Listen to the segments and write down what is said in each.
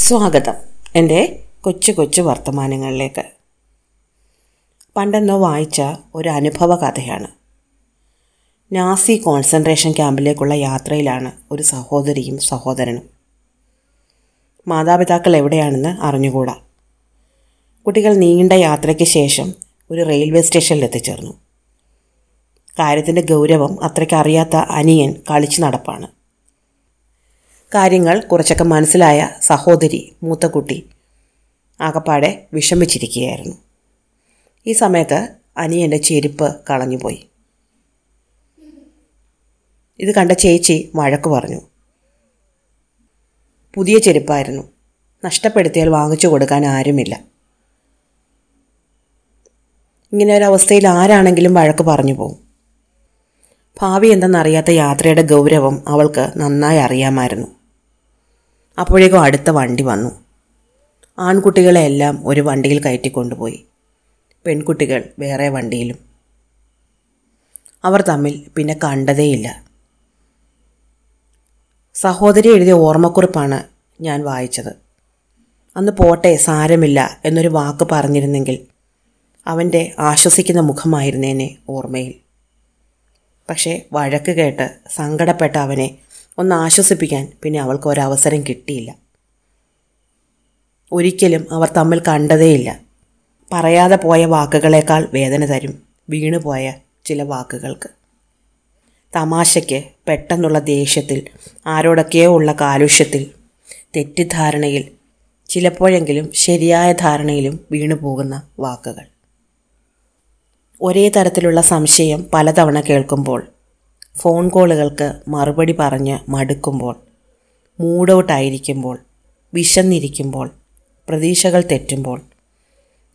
സ്വാഗതം. എന്റെ കൊച്ചു കൊച്ചു വർത്തമാനങ്ങളിലേക്ക്. പണ്ടെന്നോ വായിച്ച ഒരു അനുഭവ കഥയാണ്. നാസി കോൺസെൻട്രേഷൻ ക്യാമ്പിലേക്കുള്ള യാത്രയിലാണ് ഒരു സഹോദരിയും സഹോദരനും. മാതാപിതാക്കൾ എവിടെയാണെന്ന് അറിഞ്ഞുകൂടാ. കുട്ടികൾ നീണ്ട യാത്രയ്ക്ക് ശേഷം ഒരു റെയിൽവേ സ്റ്റേഷനിൽ എത്തിച്ചേർന്നു. കാര്യത്തിന്റെ ഗൗരവം അത്രയ്ക്ക് അറിയാത്ത അനിയൻ കളിച്ചു നടപ്പാണ് കാര്യങ്ങൾ കുറച്ചൊക്കെ മനസ്സിലായ സഹോദരി മൂത്ത കുട്ടി ആകപ്പാടെ വിഷമിച്ചിരിക്കുകയായിരുന്നു. ഈ സമയത്ത് അനിയന്റെ ചെരുപ്പ് കളഞ്ഞുപോയി. ഇത് കണ്ട ചേച്ചി വഴക്ക് പറഞ്ഞു. പുതിയ ചെരുപ്പായിരുന്നു. നഷ്ടപ്പെടുത്തിയാൽ വാങ്ങിച്ചു കൊടുക്കാൻ ആരുമില്ല. ഇങ്ങനെ ഒരവസ്ഥയിൽ ആരാണെങ്കിലും വഴക്ക് പറഞ്ഞു പോകും ഭാവി എന്തെന്നറിയാത്ത യാത്രയുടെ ഗൗരവം അവൾക്ക് നന്നായി അറിയാമായിരുന്നു. അപ്പോഴേക്കും അടുത്ത വണ്ടി വന്നു. ആൺകുട്ടികളെല്ലാം ഒരു വണ്ടിയിൽ കയറ്റിക്കൊണ്ടുപോയി. പെൺകുട്ടികൾ വേറെ വണ്ടിയിലും. അവർ തമ്മിൽ പിന്നെ കണ്ടതേയില്ല. സഹോദരി എഴുതിയ ഓർമ്മക്കുറിപ്പാണ് ഞാൻ വായിച്ചത്. അന്ന് പോട്ടെ സാരമില്ല എന്നൊരു വാക്ക് പറഞ്ഞിരുന്നെങ്കിൽ അവന്റെ ആശ്വസിക്കുന്ന മുഖമായിരുന്നേനെ ഓർമ്മയിൽ. പക്ഷേ വഴക്ക് കേട്ട് സങ്കടപ്പെട്ട അവനെ ഒന്ന് ആശ്വസിപ്പിക്കാൻ പിന്നെ അവൾക്ക് ഒരവസരം കിട്ടിയില്ല. ഒരിക്കലും അവർ തമ്മിൽ കണ്ടതേയില്ല. പറയാതെ പോയ വാക്കുകളേക്കാൾ വേദന തരും വീണുപോയ ചില വാക്കുകൾക്ക്. തമാശയ്ക്ക് പെട്ടെന്നുള്ള ദേഷ്യത്തിൽ ആരോടൊക്കെയോ ഉള്ള കാലുഷ്യത്തിൽ തെറ്റിദ്ധാരണയിൽ ചിലപ്പോഴെങ്കിലും ശരിയായ ധാരണയിലും വീണുപോകുന്ന വാക്കുകൾ. ഒരേ തരത്തിലുള്ള സംശയം പലതവണ കേൾക്കുമ്പോൾ ഫോൺ കോളുകൾക്ക് മറുപടി പറഞ്ഞ് മടുക്കുമ്പോൾ മൂഡൗട്ടായിരിക്കുമ്പോൾ വിശന്നിരിക്കുമ്പോൾ പ്രതീക്ഷകൾ തെറ്റുമ്പോൾ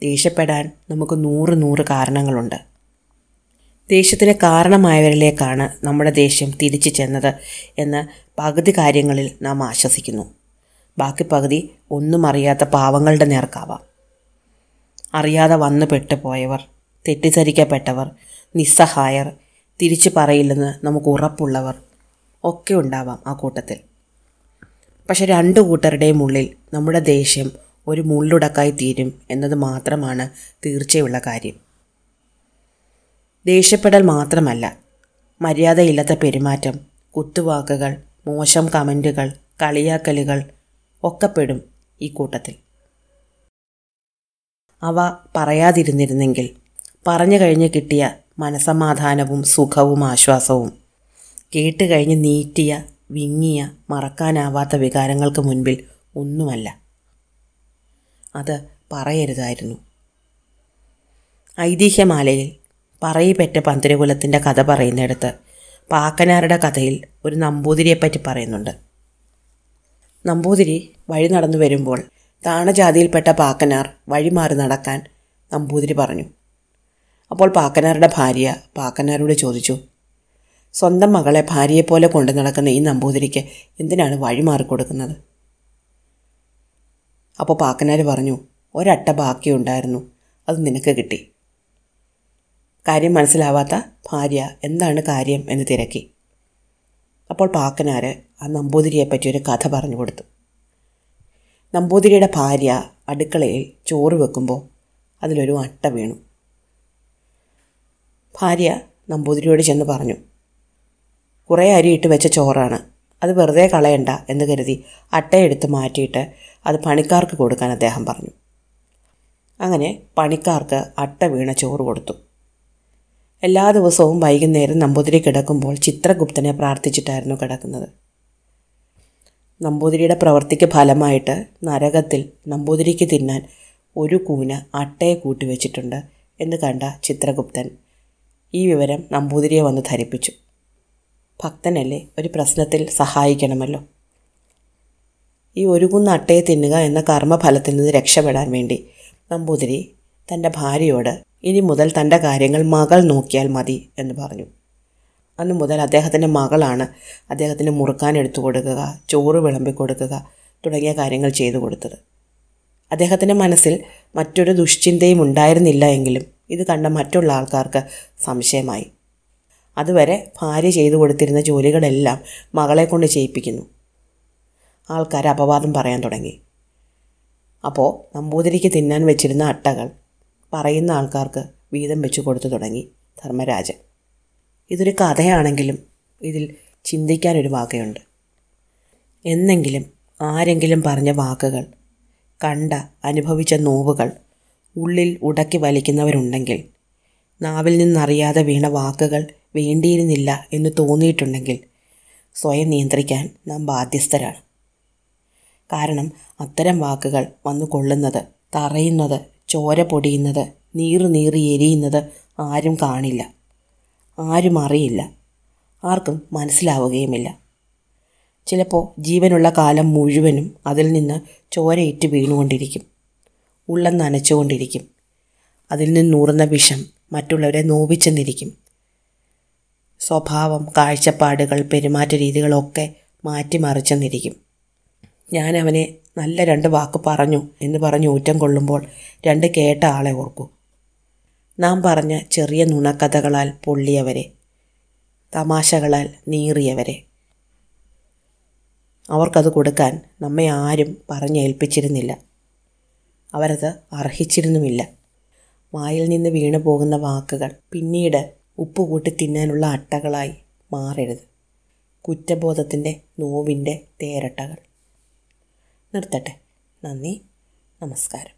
ദേഷ്യപ്പെടാൻ നമുക്ക് നൂറ് നൂറ് കാരണങ്ങളുണ്ട്. ദേഷ്യത്തിന് കാരണമായവരിലേക്കാണ് നമ്മുടെ ദേഷ്യം തിരിച്ചു ചെന്നത് എന്ന് പകുതി കാര്യങ്ങളിൽ നാം ആശ്വസിക്കുന്നു. ബാക്കി പകുതി ഒന്നും അറിയാത്ത പാവങ്ങളുടെ നേർക്കാവാം. അറിയാതെ വന്നു പെട്ടുപോയവർ തെറ്റിദ്ധരിക്കപ്പെട്ടവർ നിസ്സഹായർ തിരിച്ചു പറയില്ലെന്ന് നമുക്ക് ഉറപ്പുള്ളവർ ഒക്കെ ഉണ്ടാവാം ആ കൂട്ടത്തിൽ. പക്ഷെ രണ്ടു കൂട്ടരുടെയും ഉള്ളിൽ നമ്മുടെ ദേഷ്യം ഒരു മുള്ളുടക്കായി തീരും എന്നത് മാത്രമാണ് തീർച്ചയുള്ള കാര്യം. ദേഷ്യപ്പെടൽ മാത്രമല്ല മര്യാദയില്ലാത്ത പെരുമാറ്റം കുത്തുവാക്കുകൾ മോശം കമന്റുകൾ കളിയാക്കലുകൾ ഒക്കെപ്പെടും ഈ കൂട്ടത്തിൽ. അവ പറയാതിരുന്നിരുന്നെങ്കിൽ പറഞ്ഞു കഴിഞ്ഞ് കിട്ടിയ മനസമാധാനവും സുഖവും ആശ്വാസവും. കേട്ട് കഴിഞ്ഞ് നീറ്റിയ വിങ്ങിയ മറക്കാനാവാത്ത വികാരങ്ങൾക്ക് മുൻപിൽ ഒന്നുമല്ല. അത് പറയരുതായിരുന്നു. ഐതിഹ്യമാലയിൽ പറയിപ്പെട്ട പന്തിരകുലത്തിന്റെ കഥ പറയുന്നിടത്ത് പാക്കനാരുടെ കഥയിൽ ഒരു നമ്പൂതിരിയെപ്പറ്റി പറയുന്നുണ്ട്. നമ്പൂതിരി വഴി നടന്നു വരുമ്പോൾ താണജാതിയിൽപ്പെട്ട പാക്കനാർ വഴിമാറി നടക്കാൻ നമ്പൂതിരി പറഞ്ഞു. അപ്പോൾ പാക്കനാരുടെ ഭാര്യ പാക്കനാരോട് ചോദിച്ചു സ്വന്തം മകളെ ഭാര്യയെപ്പോലെ കൊണ്ടു നടക്കുന്ന ഈ നമ്പൂതിരിക്ക് എന്തിനാണ് വഴിമാറി കൊടുക്കുന്നത് അപ്പോൾ പാക്കനാർ പറഞ്ഞു ഒരട്ട ബാക്കിയുണ്ടായിരുന്നു അത് നിനക്ക് കിട്ടി. കാര്യം മനസ്സിലാവാത്ത ഭാര്യ എന്താണ് കാര്യം? എന്ന് തിരക്കി. അപ്പോൾ പാക്കനാർ ആ നമ്പൂതിരിയെപ്പറ്റി ഒരു കഥ പറഞ്ഞു കൊടുത്തു. നമ്പൂതിരിയുടെ ഭാര്യ അടുക്കളയിൽ ചോറ് വെക്കുമ്പോൾ അതിലൊരു അട്ട വീണു. ഭാര്യ നമ്പൂതിരിയോട് ചെന്ന് പറഞ്ഞു കുറേ അരിയിട്ട് വെച്ച ചോറാണ്. അത് വെറുതെ കളയണ്ട എന്ന് കരുതി അട്ടയെടുത്ത് മാറ്റിയിട്ട് അത് പണിക്കാർക്ക് കൊടുക്കാൻ അദ്ദേഹം പറഞ്ഞു. അങ്ങനെ പണിക്കാർക്ക് അട്ട വീണ ചോറ് കൊടുത്തു. എല്ലാ ദിവസവും വൈകുന്നേരം നമ്പൂതിരി കിടക്കുമ്പോൾ ചിത്രഗുപ്തനെ പ്രാർത്ഥിച്ചിട്ടായിരുന്നു കിടക്കുന്നത്. നമ്പൂതിരിയുടെ പ്രവൃത്തിക്ക് ഫലമായിട്ട് നരകത്തിൽ നമ്പൂതിരിക്ക് തിന്നാൻ ഒരു കൂന അട്ടയെ കൂട്ടിവെച്ചിട്ടുണ്ട് എന്ന് കണ്ട ചിത്രഗുപ്തൻ ഈ വിവരം നമ്പൂതിരിയെ വന്ന് ധരിപ്പിച്ചു. ഭക്തനല്ലേ ഒരു പ്രശ്നത്തിൽ സഹായിക്കണമല്ലോ. ഈ ഒരു കുന്ന് അട്ടയെ തിന്നുക എന്ന കർമ്മഫലത്തിൽ നിന്ന് രക്ഷപ്പെടാൻ വേണ്ടി നമ്പൂതിരി തന്റെ ഭാര്യയോട് ഇനി മുതൽ തന്റെ കാര്യങ്ങൾ മകൾ നോക്കിയാൽ മതി എന്ന് പറഞ്ഞു. അന്ന് മുതൽ അദ്ദേഹത്തിന്റെ മകളാണ് അദ്ദേഹത്തിന് മുറുക്കാൻ എടുത്തു കൊടുക്കുക ചോറ് വിളമ്പി കൊടുക്കുക തുടങ്ങിയ കാര്യങ്ങൾ ചെയ്തു കൊടുത്തത്. അദ്ദേഹത്തിന്റെ മനസ്സിൽ മറ്റൊരു ദുഷ്ചിന്തയും ഉണ്ടായിരുന്നില്ല എങ്കിലും ഇത് കണ്ട മറ്റുള്ള ആൾക്കാർക്ക് സംശയമായി. അതുവരെ ഭാര്യ ചെയ്തു കൊടുത്തിരുന്ന ജോലികളെല്ലാം മകളെ കൊണ്ട് ചെയ്യിപ്പിക്കുന്നു. ആൾക്കാർ അപവാദം പറയാൻ തുടങ്ങി. അപ്പോൾ നമ്പൂതിരിക്ക് തിന്നാൻ വെച്ചിരുന്ന അട്ടകൾ പറയുന്ന ആൾക്കാർക്ക് വീതം വെച്ചു കൊടുത്തു തുടങ്ങി ധർമ്മരാജൻ. ഇതൊരു കഥയാണെങ്കിലും ഇതിൽ ചിന്തിക്കാനൊരു വാക്കയുണ്ട് എന്നെങ്കിലും ആരെങ്കിലും പറഞ്ഞ വാക്കുകൾ കണ്ട അനുഭവിച്ച നോവുകൾ ഉള്ളിൽ ഉടക്കി വലിക്കുന്നവരുണ്ടെങ്കിൽ നാവിൽ നിന്നറിയാതെ വീണ വാക്കുകൾ വേണ്ടിയിരുന്നില്ല എന്ന് തോന്നിയിട്ടുണ്ടെങ്കിൽ സ്വയം നിയന്ത്രിക്കാൻ നാം ബാധ്യസ്ഥരാണ്. കാരണം അത്തരം വാക്കുകൾ വന്നു കൊള്ളുന്നത് തറയുന്നത് ചോര പൊടിയുന്നത് നീറ് നീറി എരിയുന്നത് ആരും കാണില്ല. ആരും അറിയില്ല. ആർക്കും മനസ്സിലാവുകയുമില്ല. ചിലപ്പോൾ ജീവനുള്ള കാലം മുഴുവനും അതിൽ നിന്ന് ചോരയിട്ട് വീണുകൊണ്ടിരിക്കും. ഉള്ളം നനച്ചുകൊണ്ടിരിക്കും. അതിൽ നിന്നൂറുന്ന വിഷം മറ്റുള്ളവരെ നോവിച്ചെന്നിരിക്കും. സ്വഭാവം കാഴ്ചപ്പാടുകൾ പെരുമാറ്റ രീതികളൊക്കെ മാറ്റിമറിച്ചെന്നിരിക്കും. ഞാൻ അവനെ നല്ല രണ്ട് വാക്ക് പറഞ്ഞു എന്ന് പറഞ്ഞ് ഊറ്റം കൊള്ളുമ്പോൾ രണ്ട് കേട്ട ആളെ ഓർക്കൂ. നാം പറഞ്ഞ ചെറിയ നുണക്കഥകളാൽ പൊള്ളിയവരെ തമാശകളാൽ നീറിയവരെ. അവർക്കത് കൊടുക്കാൻ നമ്മെ ആരും പറഞ്ഞേൽപ്പിച്ചിരുന്നില്ല. അവരത് അർഹിച്ചിരുന്നുമില്ല. വായിൽ നിന്ന് വീണു പോകുന്ന വാക്കുകൾ പിന്നീട് ഉപ്പ് കൂട്ടി തിന്നാനുള്ള അട്ടകളായി മാറരുത്. കുറ്റബോധത്തിന്റെ നോവിന്റെ തേരട്ടകൾ. നിർത്തട്ടെ. നന്ദി. നമസ്കാരം.